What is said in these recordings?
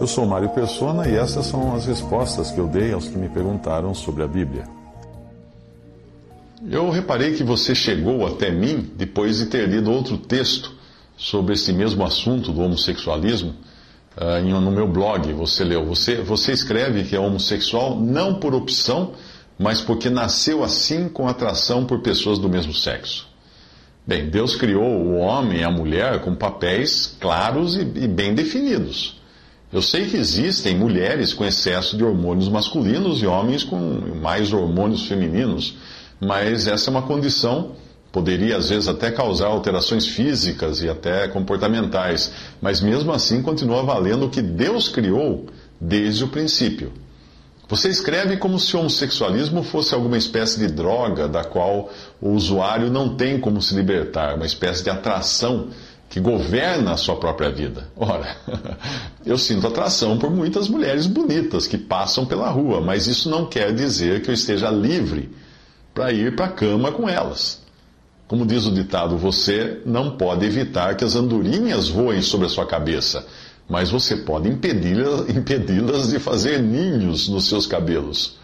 Eu sou Mário Persona e essas são as respostas que eu dei aos que me perguntaram sobre a Bíblia. Eu reparei que você chegou até mim depois de ter lido outro texto sobre esse mesmo assunto do homossexualismo uh, no meu blog. Você leu. Você, você escreve que é homossexual não por opção, mas porque nasceu assim com atração por pessoas do mesmo sexo. Bem, Deus criou o homem e a mulher com papéis claros e, e bem definidos. Eu sei que existem mulheres com excesso de hormônios masculinos e homens com mais hormônios femininos, mas essa é uma condição, poderia às vezes até causar alterações físicas e até comportamentais, mas mesmo assim continua valendo o que Deus criou desde o princípio. Você escreve como se o homossexualismo fosse alguma espécie de droga da qual o usuário não tem como se libertar, uma espécie de atração que governa a sua própria vida. Ora, eu sinto atração por muitas mulheres bonitas que passam pela rua, mas isso não quer dizer que eu esteja livre para ir para a cama com elas. Como diz o ditado, você não pode evitar que as andorinhas voem sobre a sua cabeça, mas você pode impedi-las impedi de fazer ninhos nos seus cabelos.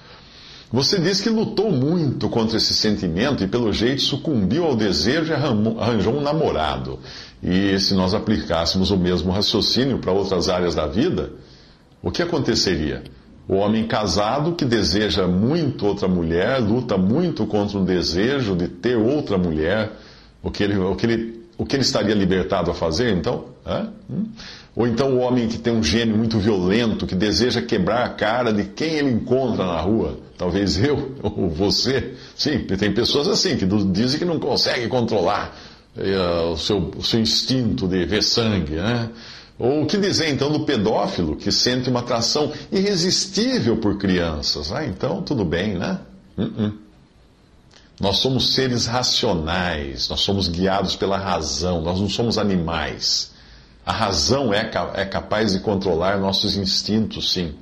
Você diz que lutou muito contra esse sentimento e, pelo jeito, sucumbiu ao desejo e arranjou um namorado. E se nós aplicássemos o mesmo raciocínio para outras áreas da vida, o que aconteceria? O homem casado que deseja muito outra mulher, luta muito contra o desejo de ter outra mulher, o que ele, o que ele, o que ele estaria libertado a fazer, então? Hum? Ou então o homem que tem um gênio muito violento, que deseja quebrar a cara de quem ele encontra na rua. Talvez eu, ou você. Sim, tem pessoas assim, que dizem que não conseguem controlar o, seu, o seu instinto de ver sangue, né? Ou o que dizer então do pedófilo que sente uma atração irresistível por crianças? Ah, então tudo bem, né? Uh -uh. Nós somos seres racionais, nós somos guiados pela razão, nós não somos animais. A razão é, é capaz de controlar nossos instintos, sim.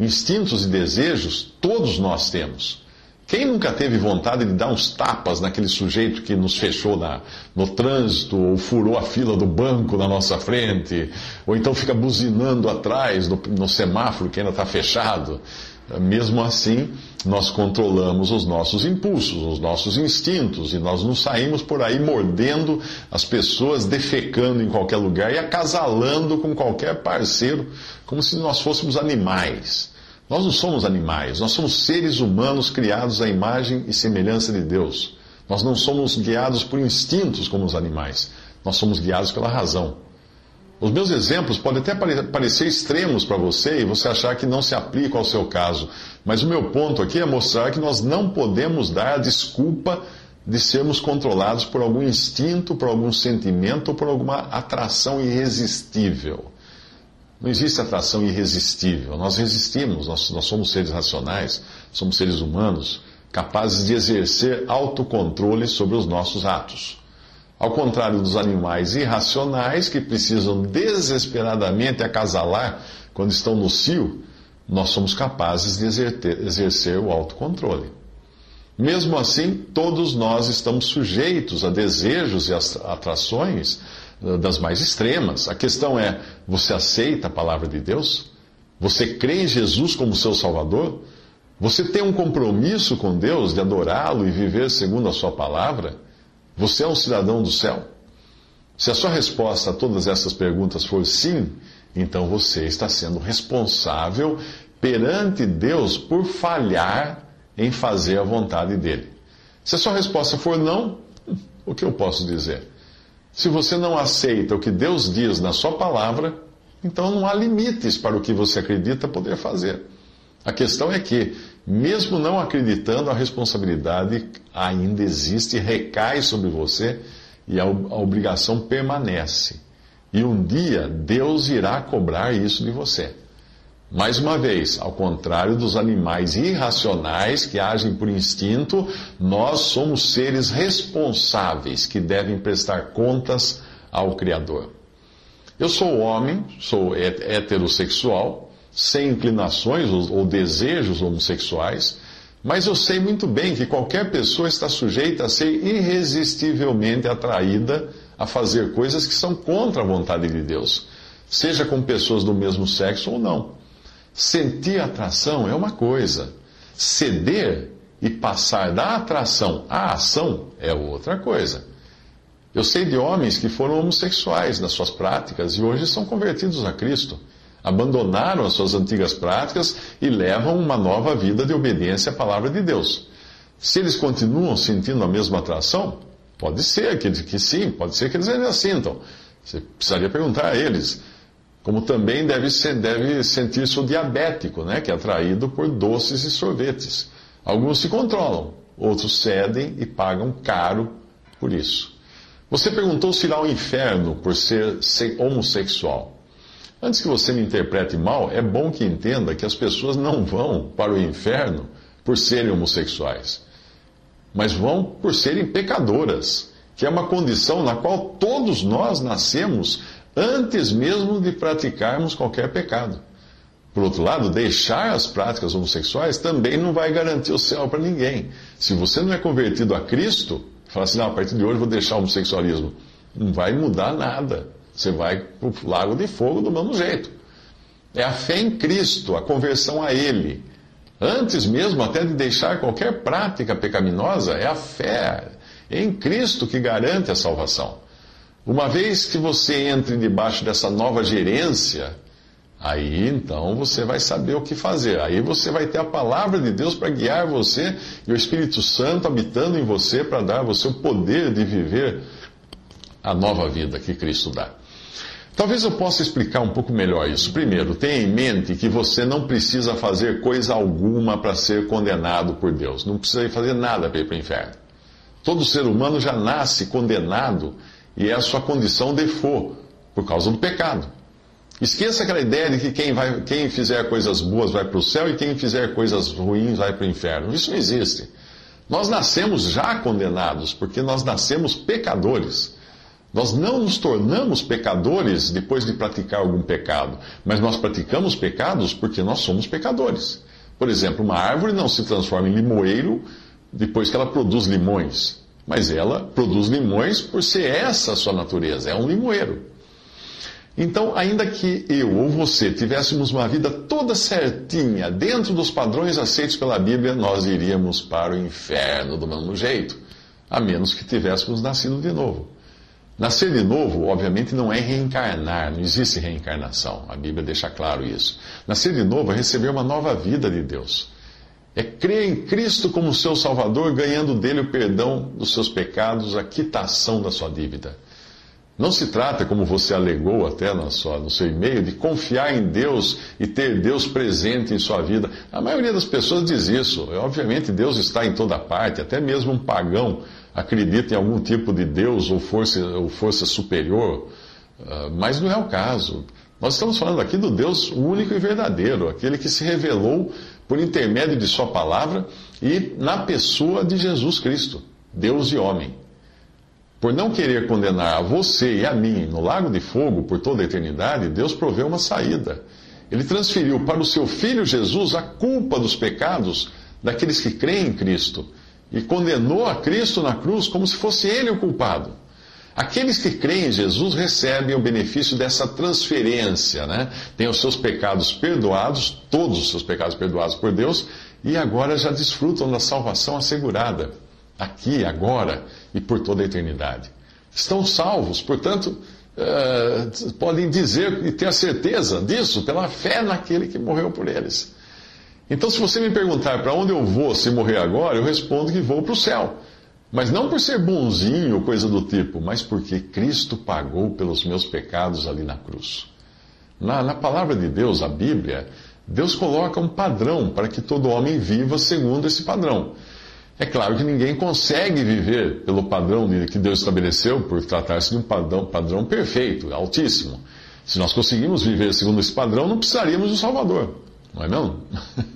Instintos e desejos todos nós temos. Quem nunca teve vontade de dar uns tapas naquele sujeito que nos fechou na, no trânsito, ou furou a fila do banco na nossa frente, ou então fica buzinando atrás no, no semáforo que ainda está fechado? Mesmo assim, nós controlamos os nossos impulsos, os nossos instintos, e nós não saímos por aí mordendo as pessoas, defecando em qualquer lugar e acasalando com qualquer parceiro, como se nós fôssemos animais. Nós não somos animais, nós somos seres humanos criados à imagem e semelhança de Deus. Nós não somos guiados por instintos como os animais, nós somos guiados pela razão. Os meus exemplos podem até parecer extremos para você e você achar que não se aplicam ao seu caso, mas o meu ponto aqui é mostrar que nós não podemos dar a desculpa de sermos controlados por algum instinto, por algum sentimento ou por alguma atração irresistível. Não existe atração irresistível. Nós resistimos, nós, nós somos seres racionais, somos seres humanos, capazes de exercer autocontrole sobre os nossos atos. Ao contrário dos animais irracionais que precisam desesperadamente acasalar quando estão no cio, nós somos capazes de exercer, o autocontrole. Mesmo assim, todos nós estamos sujeitos a desejos e atrações das mais extremas. A questão é: você aceita a palavra de Deus? Você crê em Jesus como seu Salvador? Você tem um compromisso com Deus de adorá-lo e viver segundo a sua palavra? Você é um cidadão do céu? Se a sua resposta a todas essas perguntas for sim, então você está sendo responsável perante Deus por falhar em fazer a vontade dele. Se a sua resposta for não, o que eu posso dizer? Se você não aceita o que Deus diz na sua palavra, então não há limites para o que você acredita poder fazer. A questão é que mesmo não acreditando, a responsabilidade ainda existe recai sobre você e a obrigação permanece. E um dia Deus irá cobrar isso de você. Mais uma vez, ao contrário dos animais irracionais que agem por instinto, nós somos seres responsáveis que devem prestar contas ao Criador. Eu sou homem, sou heterossexual, sem inclinações ou desejos homossexuais, mas eu sei muito bem que qualquer pessoa está sujeita a ser irresistivelmente atraída a fazer coisas que são contra a vontade de Deus, seja com pessoas do mesmo sexo ou não. Sentir atração é uma coisa, ceder e passar da atração à ação é outra coisa. Eu sei de homens que foram homossexuais nas suas práticas e hoje são convertidos a Cristo. Abandonaram as suas antigas práticas e levam uma nova vida de obediência à palavra de Deus. Se eles continuam sentindo a mesma atração, pode ser que, que sim, pode ser que eles ainda sintam. Você precisaria perguntar a eles. Como também deve, deve sentir-se o diabético, né, que é atraído por doces e sorvetes. Alguns se controlam, outros cedem e pagam caro por isso. Você perguntou se irá ao inferno por ser homossexual. Antes que você me interprete mal, é bom que entenda que as pessoas não vão para o inferno por serem homossexuais, mas vão por serem pecadoras, que é uma condição na qual todos nós nascemos antes mesmo de praticarmos qualquer pecado. Por outro lado, deixar as práticas homossexuais também não vai garantir o céu para ninguém. Se você não é convertido a Cristo, Falar assim, não, a partir de hoje vou deixar o homossexualismo. Não vai mudar nada. Você vai para o lago de fogo do mesmo jeito. É a fé em Cristo, a conversão a Ele. Antes mesmo até de deixar qualquer prática pecaminosa, é a fé em Cristo que garante a salvação. Uma vez que você entre debaixo dessa nova gerência, Aí então você vai saber o que fazer. Aí você vai ter a palavra de Deus para guiar você e o Espírito Santo habitando em você para dar você o poder de viver a nova vida que Cristo dá. Talvez eu possa explicar um pouco melhor isso. Primeiro, tenha em mente que você não precisa fazer coisa alguma para ser condenado por Deus. Não precisa fazer nada para ir para o inferno. Todo ser humano já nasce condenado e é a sua condição default por causa do pecado. Esqueça aquela ideia de que quem, vai, quem fizer coisas boas vai para o céu e quem fizer coisas ruins vai para o inferno. Isso não existe. Nós nascemos já condenados, porque nós nascemos pecadores. Nós não nos tornamos pecadores depois de praticar algum pecado, mas nós praticamos pecados porque nós somos pecadores. Por exemplo, uma árvore não se transforma em limoeiro depois que ela produz limões, mas ela produz limões por ser essa a sua natureza, é um limoeiro. Então, ainda que eu ou você tivéssemos uma vida toda certinha, dentro dos padrões aceitos pela Bíblia, nós iríamos para o inferno do mesmo jeito, a menos que tivéssemos nascido de novo. Nascer de novo, obviamente, não é reencarnar, não existe reencarnação, a Bíblia deixa claro isso. Nascer de novo é receber uma nova vida de Deus. É crer em Cristo como seu Salvador, ganhando dele o perdão dos seus pecados, a quitação da sua dívida. Não se trata, como você alegou até no seu, no seu e-mail, de confiar em Deus e ter Deus presente em sua vida. A maioria das pessoas diz isso. Obviamente, Deus está em toda parte, até mesmo um pagão acredita em algum tipo de Deus ou força, ou força superior, ah, mas não é o caso. Nós estamos falando aqui do Deus único e verdadeiro, aquele que se revelou por intermédio de Sua palavra e na pessoa de Jesus Cristo, Deus e homem. Por não querer condenar a você e a mim no lago de fogo por toda a eternidade, Deus proveu uma saída. Ele transferiu para o seu filho Jesus a culpa dos pecados daqueles que creem em Cristo e condenou a Cristo na cruz como se fosse ele o culpado. Aqueles que creem em Jesus recebem o benefício dessa transferência, né? Tem os seus pecados perdoados, todos os seus pecados perdoados por Deus, e agora já desfrutam da salvação assegurada aqui, agora e por toda a eternidade. Estão salvos, portanto, uh, podem dizer e ter a certeza disso pela fé naquele que morreu por eles. Então, se você me perguntar para onde eu vou se morrer agora, eu respondo que vou para o céu. Mas não por ser bonzinho ou coisa do tipo, mas porque Cristo pagou pelos meus pecados ali na cruz. Na, na palavra de Deus, a Bíblia, Deus coloca um padrão para que todo homem viva segundo esse padrão. É claro que ninguém consegue viver pelo padrão que Deus estabeleceu, por tratar-se de um padrão, padrão perfeito, altíssimo. Se nós conseguimos viver segundo esse padrão, não precisaríamos do Salvador, não é mesmo?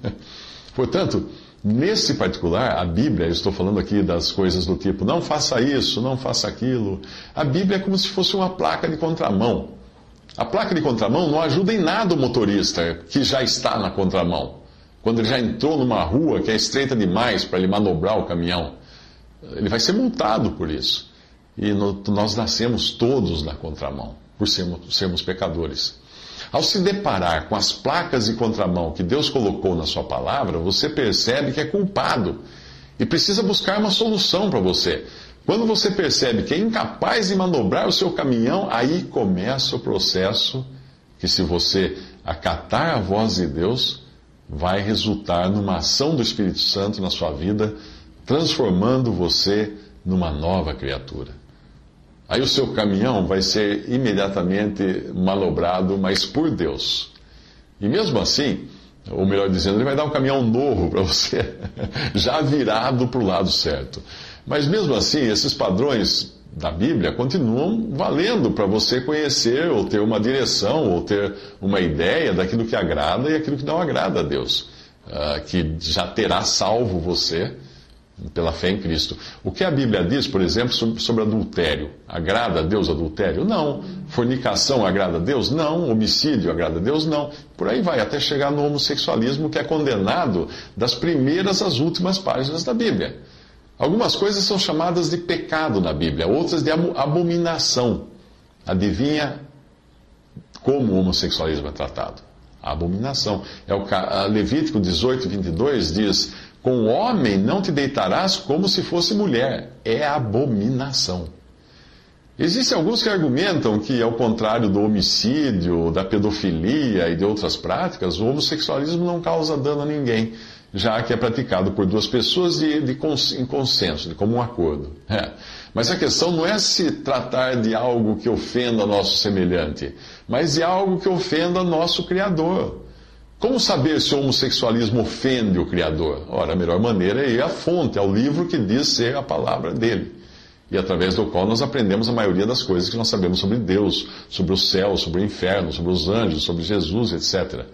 Portanto, nesse particular, a Bíblia, eu estou falando aqui das coisas do tipo, não faça isso, não faça aquilo. A Bíblia é como se fosse uma placa de contramão. A placa de contramão não ajuda em nada o motorista que já está na contramão. Quando ele já entrou numa rua que é estreita demais para ele manobrar o caminhão, ele vai ser multado por isso. E nós nascemos todos na contramão, por sermos, sermos pecadores. Ao se deparar com as placas de contramão que Deus colocou na Sua palavra, você percebe que é culpado e precisa buscar uma solução para você. Quando você percebe que é incapaz de manobrar o seu caminhão, aí começa o processo que, se você acatar a voz de Deus, vai resultar numa ação do Espírito Santo na sua vida, transformando você numa nova criatura. Aí o seu caminhão vai ser imediatamente manobrado, mas por Deus. E mesmo assim, ou melhor dizendo, ele vai dar um caminhão novo para você, já virado para o lado certo. Mas mesmo assim, esses padrões da Bíblia continuam valendo para você conhecer, ou ter uma direção, ou ter uma ideia daquilo que agrada e aquilo que não agrada a Deus, uh, que já terá salvo você pela fé em Cristo. O que a Bíblia diz, por exemplo, sobre, adultério? Agrada a Deus adultério? Não. Fornicação agrada a Deus? Não. Homicídio agrada a Deus? Não. Por aí vai, até chegar no homossexualismo que é condenado das primeiras às últimas páginas da Bíblia. Algumas coisas são chamadas de pecado na Bíblia, outras de abominação. Adivinha como o homossexualismo é tratado? A abominação. É o Levítico 18, 22 diz: Com o homem não te deitarás como se fosse mulher. É abominação. Existem alguns que argumentam que, ao contrário do homicídio, da pedofilia e de outras práticas, o homossexualismo não causa dano a ninguém já que é praticado por duas pessoas de, de em consenso, de comum acordo. É. Mas a questão não é se tratar de algo que ofenda nosso semelhante, mas de algo que ofenda nosso Criador. Como saber se o homossexualismo ofende o Criador? Ora, a melhor maneira é ir à fonte, ao livro que diz ser a palavra dele. E através do qual nós aprendemos a maioria das coisas que nós sabemos sobre Deus, sobre o céu, sobre o inferno, sobre os anjos, sobre Jesus, etc.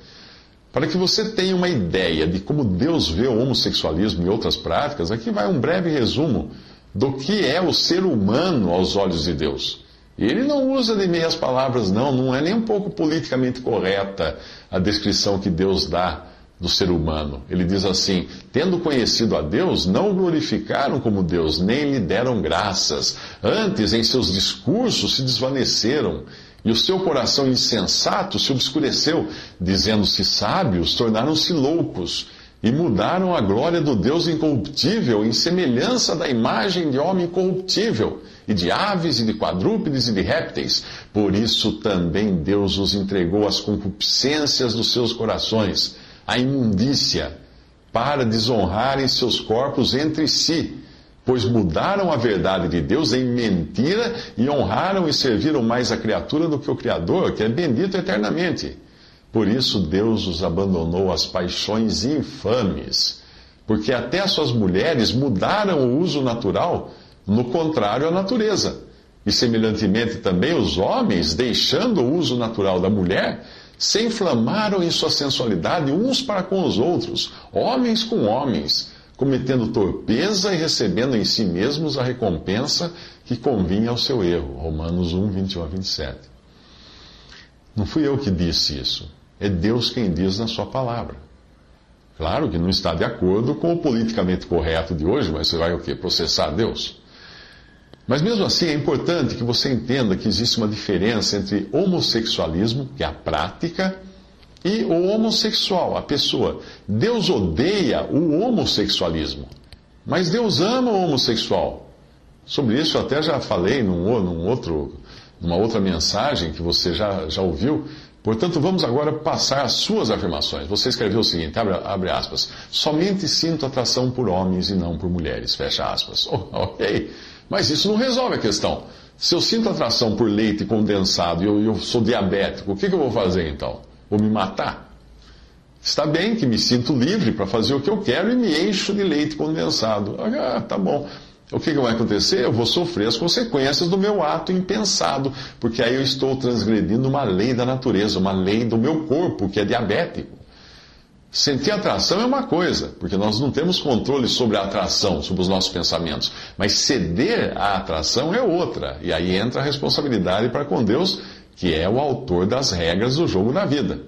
Para que você tenha uma ideia de como Deus vê o homossexualismo e outras práticas, aqui vai um breve resumo do que é o ser humano aos olhos de Deus. Ele não usa de meias palavras, não, não é nem um pouco politicamente correta a descrição que Deus dá do ser humano. Ele diz assim: Tendo conhecido a Deus, não o glorificaram como Deus, nem lhe deram graças. Antes, em seus discursos, se desvaneceram e o seu coração insensato se obscureceu, dizendo-se sábios, tornaram-se loucos e mudaram a glória do Deus incorruptível em semelhança da imagem de homem corruptível, e de aves, e de quadrúpedes, e de répteis. Por isso também Deus os entregou às concupiscências dos seus corações, à imundícia, para desonrarem seus corpos entre si pois mudaram a verdade de Deus em mentira e honraram e serviram mais a criatura do que o Criador, que é bendito eternamente. Por isso Deus os abandonou às paixões infames, porque até as suas mulheres mudaram o uso natural, no contrário à natureza. E semelhantemente também os homens, deixando o uso natural da mulher, se inflamaram em sua sensualidade uns para com os outros, homens com homens cometendo torpeza e recebendo em si mesmos a recompensa que convinha ao seu erro. Romanos 1, 21 a 27. Não fui eu que disse isso. É Deus quem diz na sua palavra. Claro que não está de acordo com o politicamente correto de hoje, mas você vai o quê? Processar Deus? Mas mesmo assim é importante que você entenda que existe uma diferença entre homossexualismo, que é a prática, e o homossexual, a pessoa. Deus odeia o homossexualismo, mas Deus ama o homossexual. Sobre isso eu até já falei num, num outro, numa outra mensagem que você já, já ouviu. Portanto, vamos agora passar as suas afirmações. Você escreveu o seguinte, abre, abre aspas, somente sinto atração por homens e não por mulheres, fecha aspas. Oh, ok, mas isso não resolve a questão. Se eu sinto atração por leite condensado e eu, eu sou diabético, o que, que eu vou fazer então? Vou me matar? Está bem que me sinto livre para fazer o que eu quero e me encho de leite condensado. Ah, tá bom. O que, vai acontecer? Eu vou sofrer as consequências do meu ato impensado, porque aí eu estou transgredindo uma lei da natureza, uma lei do meu corpo, que é diabético. Sentir atração é uma coisa, porque nós não temos controle sobre a atração, sobre os nossos pensamentos. Mas ceder à atração é outra. E aí entra a responsabilidade para com Deus, que é o autor das regras do jogo da vida.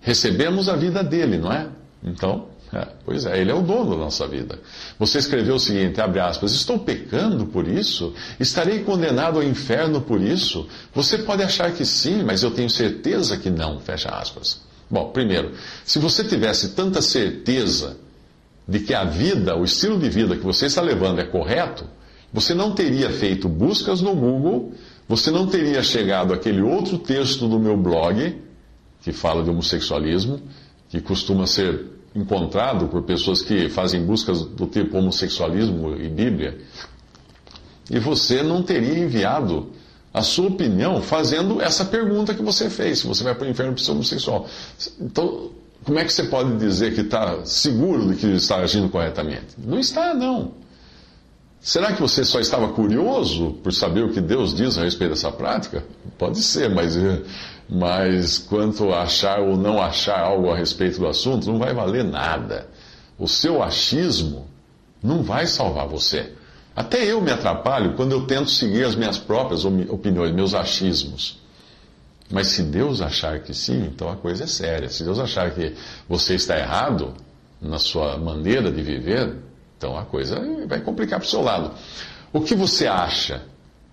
Recebemos a vida dele, não é? Então, é, pois é, ele é o dono da nossa vida. Você escreveu o seguinte, abre aspas, estou pecando por isso? Estarei condenado ao inferno por isso? Você pode achar que sim, mas eu tenho certeza que não, fecha aspas. Bom, primeiro, se você tivesse tanta certeza de que a vida, o estilo de vida que você está levando é correto, você não teria feito buscas no Google, você não teria chegado àquele outro texto do meu blog, que fala de homossexualismo, que costuma ser encontrado por pessoas que fazem buscas do tipo homossexualismo e Bíblia, e você não teria enviado a sua opinião fazendo essa pergunta que você fez, se você vai para o inferno por ser homossexual. Então, como é que você pode dizer que está seguro de que está agindo corretamente? Não está, não. Será que você só estava curioso por saber o que Deus diz a respeito dessa prática? Pode ser, mas, mas quanto a achar ou não achar algo a respeito do assunto, não vai valer nada. O seu achismo não vai salvar você. Até eu me atrapalho quando eu tento seguir as minhas próprias opiniões, meus achismos. Mas se Deus achar que sim, então a coisa é séria. Se Deus achar que você está errado na sua maneira de viver, então a coisa vai complicar para o seu lado. O que você acha?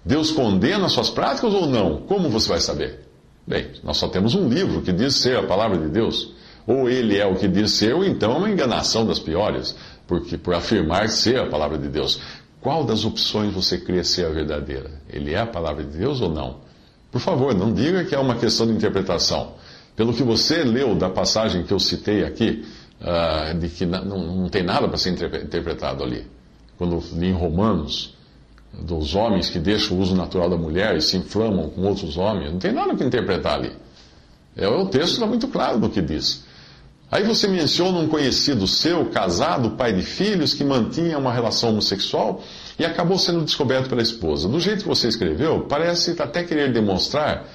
Deus condena as suas práticas ou não? Como você vai saber? Bem, nós só temos um livro que diz ser a palavra de Deus. Ou ele é o que diz ser, ou então é uma enganação das piores, porque por afirmar ser a palavra de Deus. Qual das opções você crê ser a verdadeira? Ele é a palavra de Deus ou não? Por favor, não diga que é uma questão de interpretação. Pelo que você leu da passagem que eu citei aqui, uh, de que não, não tem nada para ser interpretado ali. Quando li em Romanos, dos homens que deixam o uso natural da mulher e se inflamam com outros homens, não tem nada para interpretar ali. É, o texto está muito claro no que diz. Aí você menciona um conhecido seu, casado, pai de filhos, que mantinha uma relação homossexual e acabou sendo descoberto pela esposa. Do jeito que você escreveu, parece até querer demonstrar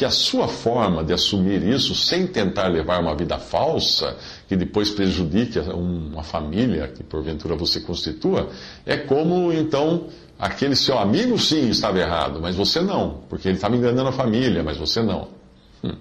que a sua forma de assumir isso, sem tentar levar uma vida falsa, que depois prejudique uma família que porventura você constitua, é como então aquele seu amigo sim estava errado, mas você não, porque ele estava enganando a família, mas você não. Hum.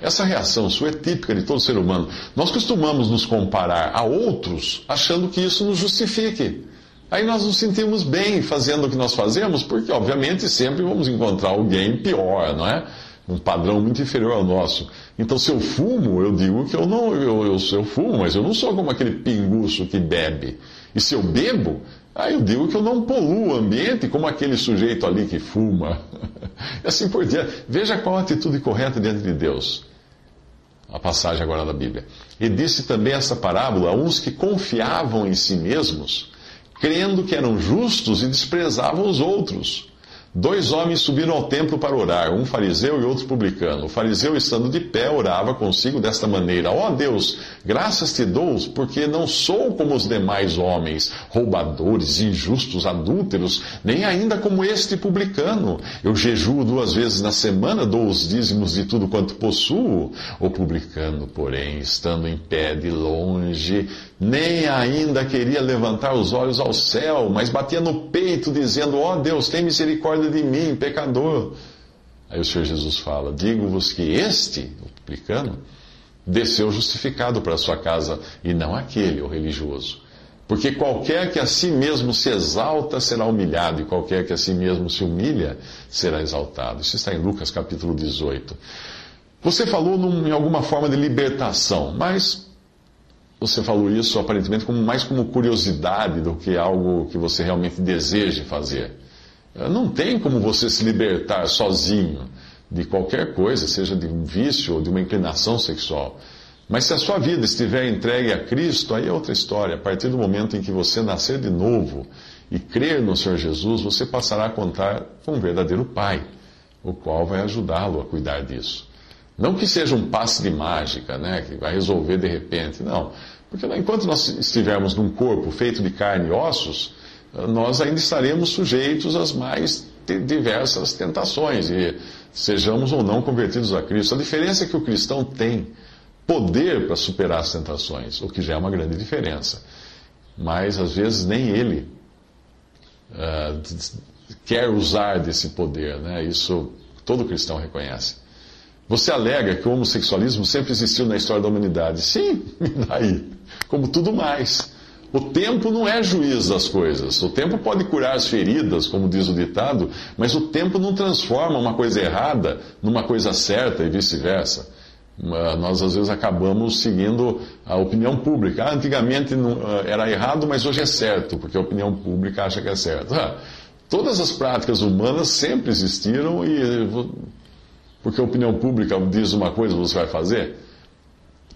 Essa reação sua é típica de todo ser humano. Nós costumamos nos comparar a outros achando que isso nos justifique. Aí nós nos sentimos bem fazendo o que nós fazemos, porque obviamente sempre vamos encontrar alguém pior, não é? Um padrão muito inferior ao nosso. Então, se eu fumo, eu digo que eu não, eu, eu, eu fumo, mas eu não sou como aquele pinguço que bebe. E se eu bebo, aí eu digo que eu não poluo o ambiente como aquele sujeito ali que fuma. E assim por diante. Veja qual a atitude correta diante de Deus. A passagem agora da Bíblia. E disse também essa parábola a uns que confiavam em si mesmos, crendo que eram justos e desprezavam os outros. Dois homens subiram ao templo para orar, um fariseu e outro publicano. O fariseu, estando de pé, orava consigo desta maneira: Ó oh Deus, graças te dou, porque não sou como os demais homens, roubadores, injustos, adúlteros, nem ainda como este publicano. Eu jejuo duas vezes na semana, dou os dízimos de tudo quanto possuo. O publicano, porém, estando em pé de longe, nem ainda queria levantar os olhos ao céu, mas batia no peito, dizendo: Ó oh Deus, tem misericórdia de mim, pecador. Aí o Senhor Jesus fala: Digo-vos que este, o publicano, desceu justificado para a sua casa, e não aquele, o religioso. Porque qualquer que a si mesmo se exalta será humilhado, e qualquer que a si mesmo se humilha será exaltado. Isso está em Lucas capítulo 18. Você falou num, em alguma forma de libertação, mas você falou isso aparentemente como, mais como curiosidade do que algo que você realmente deseja fazer. Não tem como você se libertar sozinho de qualquer coisa, seja de um vício ou de uma inclinação sexual. Mas se a sua vida estiver entregue a Cristo, aí é outra história. A partir do momento em que você nascer de novo e crer no Senhor Jesus, você passará a contar com um verdadeiro Pai, o qual vai ajudá-lo a cuidar disso. Não que seja um passe de mágica, né, que vai resolver de repente, não. Porque enquanto nós estivermos num corpo feito de carne e ossos, nós ainda estaremos sujeitos às mais diversas tentações, e sejamos ou não convertidos a Cristo. A diferença é que o cristão tem poder para superar as tentações, o que já é uma grande diferença. Mas às vezes nem ele uh, quer usar desse poder, né? Isso todo cristão reconhece. Você alega que o homossexualismo sempre existiu na história da humanidade. Sim, e daí? Como tudo mais. O tempo não é juiz das coisas. O tempo pode curar as feridas, como diz o ditado, mas o tempo não transforma uma coisa errada numa coisa certa e vice-versa. Ah, nós às vezes acabamos seguindo a opinião pública. Ah, antigamente ah, era errado, mas hoje é certo, porque a opinião pública acha que é certo. Ah, todas as práticas humanas sempre existiram e porque a opinião pública diz uma coisa, você vai fazer?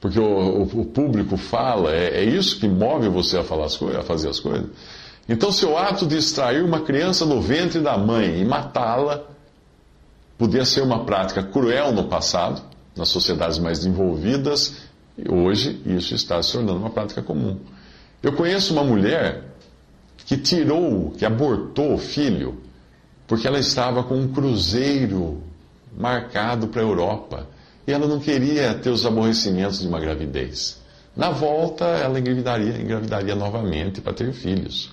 Porque o, o, o público fala, é, é, isso que move você a, falar as coisas, a fazer as coisas. Então, seu ato de extrair uma criança do ventre da mãe e matá-la podia ser uma prática cruel no passado, nas sociedades mais desenvolvidas, e hoje isso está se tornando uma prática comum. Eu conheço uma mulher que tirou, que abortou o filho, porque ela estava com um cruzeiro marcado para a Europa. E ela não queria ter os aborrecimentos de uma gravidez. Na volta, ela engravidaria, engravidaria novamente para ter filhos.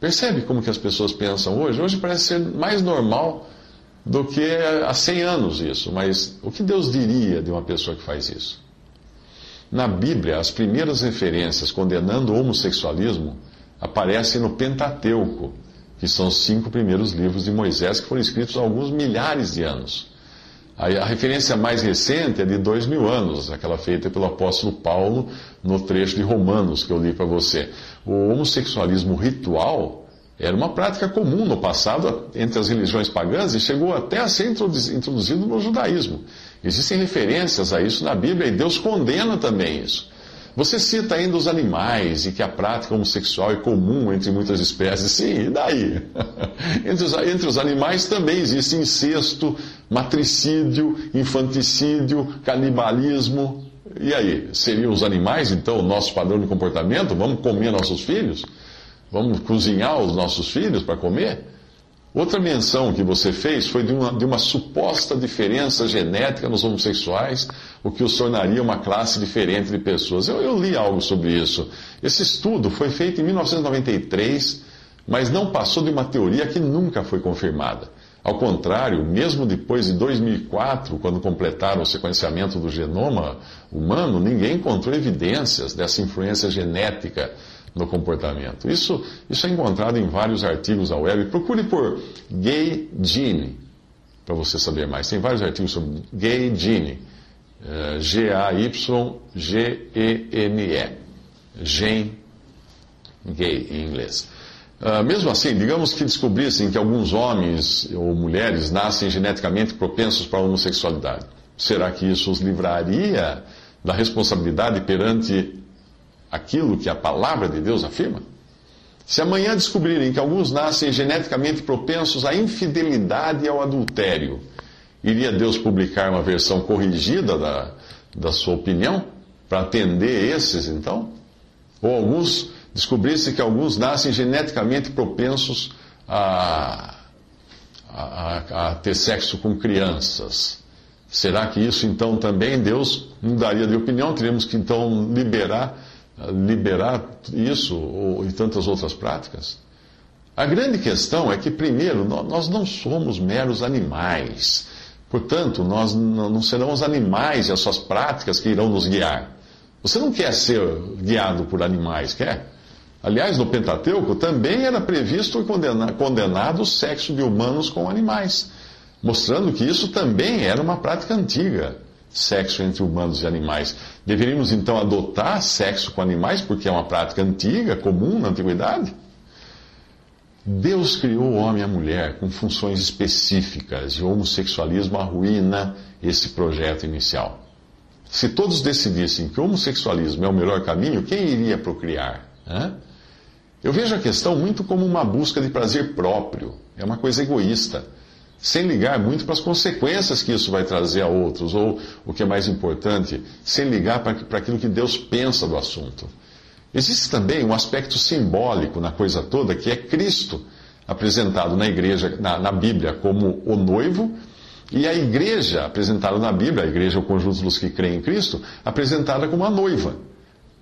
Percebe como que as pessoas pensam hoje? Hoje parece ser mais normal do que há 100 anos isso. Mas o que Deus diria de uma pessoa que faz isso? Na Bíblia, as primeiras referências condenando o homossexualismo aparecem no Pentateuco, que são os cinco primeiros livros de Moisés, que foram escritos há alguns milhares de anos. A, referência mais recente é de dois mil anos, aquela feita pelo apóstolo Paulo no trecho de Romanos que eu li para você. O homossexualismo ritual era uma prática comum no passado entre as religiões pagãs e chegou até a ser introduzido no judaísmo. Existem referências a isso na Bíblia e Deus condena também isso. Você cita ainda os animais e que a prática homossexual é comum entre muitas espécies. Sim, e daí? entre, os, entre os animais também existe incesto, matricídio, infanticídio, canibalismo. E aí? Seriam os animais, então, o nosso padrão de comportamento? Vamos comer nossos filhos? Vamos cozinhar os nossos filhos para comer? Outra menção que você fez foi de uma, de uma, suposta diferença genética nos homossexuais, o que os tornaria uma classe diferente de pessoas. Eu, eu, li algo sobre isso. Esse estudo foi feito em 1993, mas não passou de uma teoria que nunca foi confirmada. Ao contrário, mesmo depois de 2004, quando completaram o sequenciamento do genoma humano, ninguém encontrou evidências dessa influência genética no comportamento. Isso, isso é encontrado em vários artigos da web. Procure por gay gene, para você saber mais. Tem vários artigos sobre gay gene. Uh, G-A-Y-G-E-N-E. Gen gay em inglês. Uh, mesmo assim, digamos que descobrissem que alguns homens ou mulheres nascem geneticamente propensos para a homossexualidade. Será que isso os livraria da responsabilidade perante aquilo que a palavra de Deus afirma? Se amanhã descobrirem que alguns nascem geneticamente propensos à infidelidade e ao adultério, iria Deus publicar uma versão corrigida da, da sua opinião para atender esses então? Ou alguns descobrissem que alguns nascem geneticamente propensos a, a, a ter sexo com crianças? Será que isso então também Deus mudaria de opinião? Teríamos que então liberar liberar isso ou, e tantas outras práticas? A grande questão é que, primeiro, nós não somos meros animais. Portanto, nós não serão os animais e as suas práticas que irão nos guiar. Você não quer ser guiado por animais, quer? Aliás, no Pentateuco também era previsto e condenado o sexo de humanos com animais, mostrando que isso também era uma prática antiga sexo entre humanos e animais. Deveríamos então adotar sexo com animais, porque é uma prática antiga, comum na antiguidade? Deus criou o homem e a mulher com funções específicas e o homossexualismo arruína esse projeto inicial. Se todos decidissem que o homossexualismo é o melhor caminho, quem iria procriar? Hã? Eu vejo a questão muito como uma busca de prazer próprio, é uma coisa egoísta. Sem ligar muito para as consequências que isso vai trazer a outros, ou o que é mais importante, sem ligar para aquilo que Deus pensa do assunto. Existe também um aspecto simbólico na coisa toda, que é Cristo apresentado na igreja, na, na Bíblia, como o noivo, e a igreja apresentada na Bíblia, a igreja, o conjunto dos que creem em Cristo, apresentada como a noiva.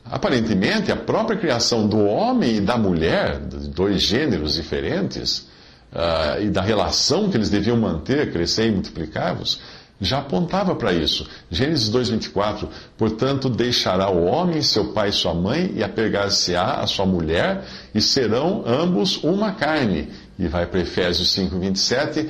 Aparentemente, a própria criação do homem e da mulher, dois gêneros diferentes, uh, e da relação que eles deviam manter, crescer e multiplicar-vos, já apontava para isso. Gênesis 2,24: Portanto, deixará o homem seu pai e sua mãe, e apegar-se-á a sua mulher, e serão ambos uma carne. E vai para Efésios 5,27: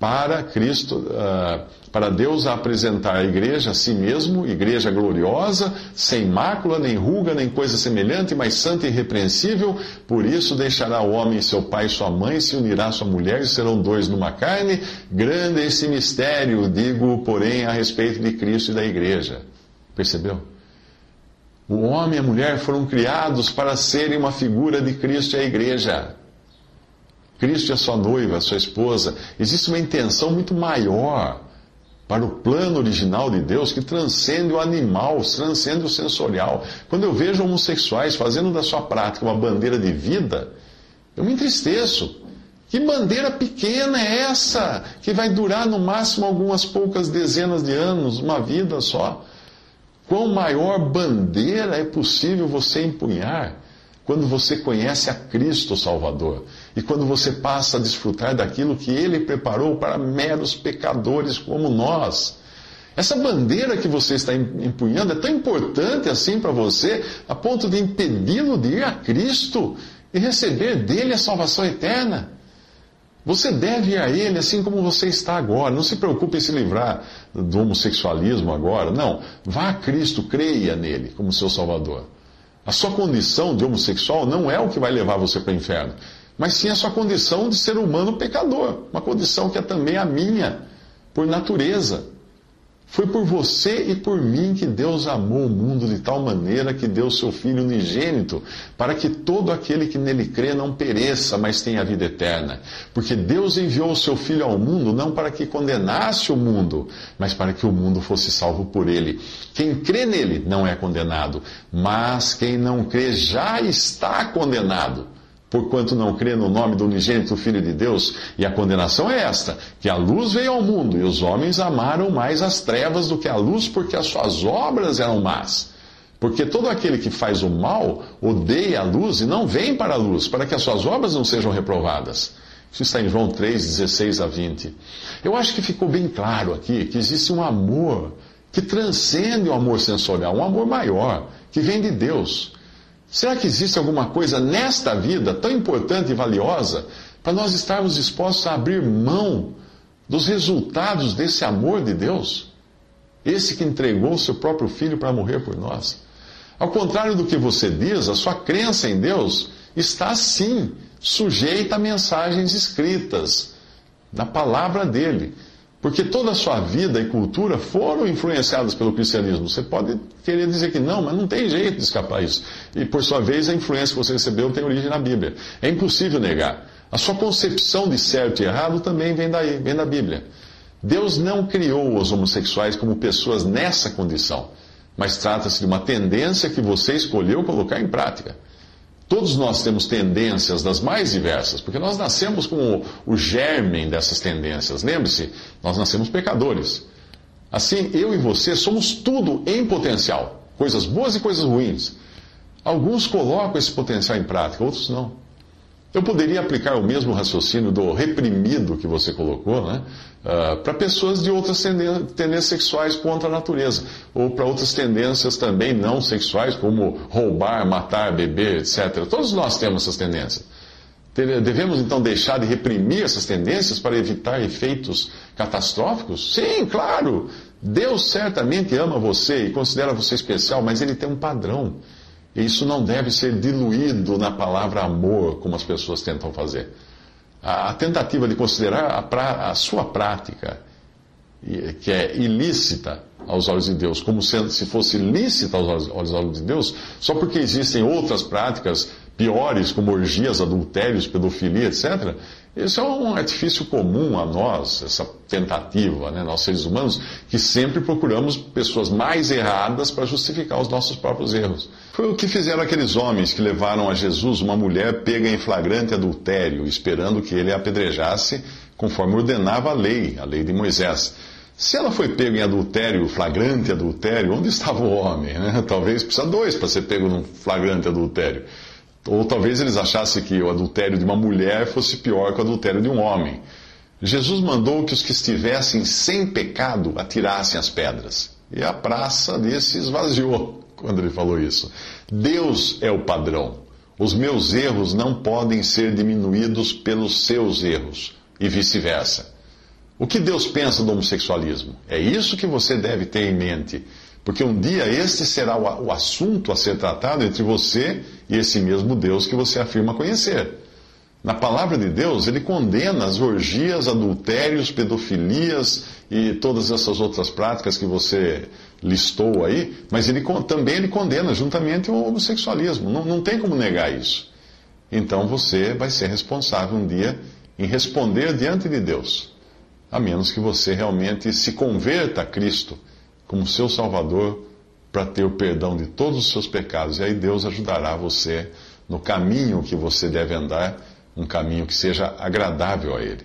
para Cristo, uh, para Deus apresentar a igreja a si mesmo, igreja gloriosa, sem mácula, nem ruga, nem coisa semelhante, mas santa e irrepreensível. Por isso deixará o homem seu pai e sua mãe, se unirá à sua mulher, e serão dois numa carne. Grande é esse mistério, digo, porém, a respeito de Cristo e da igreja. Percebeu? O homem e a mulher foram criados para serem uma figura de Cristo e a igreja. Cristo é sua noiva, sua esposa. Existe uma intenção muito maior para o plano original de Deus que transcende o animal, transcende o sensorial. Quando eu vejo homossexuais fazendo da sua prática uma bandeira de vida, eu me entristeço. Que bandeira pequena é essa? Que vai durar no máximo algumas poucas dezenas de anos, uma vida só. Quão maior bandeira é possível você empunhar? quando você conhece a Cristo Salvador e quando você passa a desfrutar daquilo que Ele preparou para meros pecadores como nós. Essa bandeira que você está empunhando é tão importante assim para você, a ponto de impedi-lo de ir a Cristo e receber dele a salvação eterna. Você deve ir a Ele assim como você está agora. Não se preocupe em se livrar do homossexualismo agora. Não. Vá a Cristo, creia nele como seu Salvador. A sua condição de homossexual não é o que vai levar você para o inferno, mas sim a sua condição de ser humano pecador, uma condição que é também a minha, por natureza. Foi por você e por mim que Deus amou o mundo de tal maneira que deu seu Filho unigênito, para que todo aquele que nele crê não pereça, mas tenha vida eterna. Porque Deus enviou o seu Filho ao mundo não para que condenasse o mundo, mas para que o mundo fosse salvo por ele. Quem crê nele não é condenado, mas quem não crê já está condenado porquanto não crê no nome do unigênito Filho de Deus. E a condenação é esta: que a luz veio ao mundo e os homens amaram mais as trevas do que a luz, porque as suas obras eram más. Porque todo aquele que faz o mal odeia a luz e não vem para a luz, para que as suas obras não sejam reprovadas. Isso está em João 3, 16 a 20. Eu acho que ficou bem claro aqui que existe um amor que transcende o amor sensorial, um amor maior, que vem de Deus. Será que existe alguma coisa nesta vida tão importante e valiosa para nós estarmos dispostos a abrir mão dos resultados desse amor de Deus? Esse que entregou o seu próprio filho para morrer por nós. Ao contrário do que você diz, a sua crença em Deus está sim sujeita a mensagens escritas na palavra dele. Porque toda a sua vida e cultura foram influenciadas pelo cristianismo. Você pode querer dizer que não, mas não tem jeito de escapar isso. E por sua vez, a influência que você recebeu tem origem na Bíblia. É impossível negar. A sua concepção de certo e errado também vem daí, vem da Bíblia. Deus não criou os homossexuais como pessoas nessa condição, mas trata-se de uma tendência que você escolheu colocar em prática. Todos nós temos tendências das mais diversas, porque nós nascemos com o, o dessas tendências. Lembre-se, nós nascemos pecadores. Assim, eu e você somos tudo em potencial, coisas boas e coisas ruins. Alguns colocam esse potencial em prática, outros não. Eu poderia aplicar o mesmo raciocínio do reprimido que você colocou, né? Uh, para pessoas de outras tendências sexuais contra a natureza, ou para outras tendências também não sexuais, como roubar, matar, beber, etc. Todos nós temos essas tendências. Devemos então deixar de reprimir essas tendências para evitar efeitos catastróficos? Sim, claro! Deus certamente ama você e considera você especial, mas Ele tem um padrão. E isso não deve ser diluído na palavra amor, como as pessoas tentam fazer. A, tentativa de considerar a, pra, a sua prática, que é ilícita aos olhos de Deus, como se fosse lícita aos, aos olhos de Deus, só porque existem outras práticas piores, como orgias, adultérios, pedofilia, etc., isso é um artifício comum a nós, essa tentativa, né? nós seres humanos, que sempre procuramos pessoas mais erradas para justificar os nossos próprios erros. Foi o que fizeram aqueles homens que levaram a Jesus uma mulher pega em flagrante adultério, esperando que ele a apedrejasse conforme ordenava a lei, a lei de Moisés. Se ela foi pega em adultério, flagrante adultério, onde estava o homem? Né? Talvez precisa dois para ser pego num flagrante adultério. Ou talvez eles achassem que o adultério de uma mulher fosse pior que o adultério de um homem. Jesus mandou que os que estivessem sem pecado atirassem as pedras. E a praça desse esvaziou quando ele falou isso. Deus é o padrão. Os meus erros não podem ser diminuídos pelos seus erros, e vice-versa. O que Deus pensa do homossexualismo? É isso que você deve ter em mente. Porque um dia este será o, assunto a ser tratado entre você e esse mesmo Deus que você afirma conhecer. Na palavra de Deus, ele condena as orgias, adultérios, pedofilias e todas essas outras práticas que você listou aí, mas ele também ele condena juntamente o homossexualismo. Não, não tem como negar isso. Então você vai ser responsável um dia em responder diante de Deus, a menos que você realmente se converta a Cristo como seu Salvador para ter o perdão de todos os seus pecados. E aí Deus ajudará você no caminho que você deve andar, um caminho que seja agradável a Ele.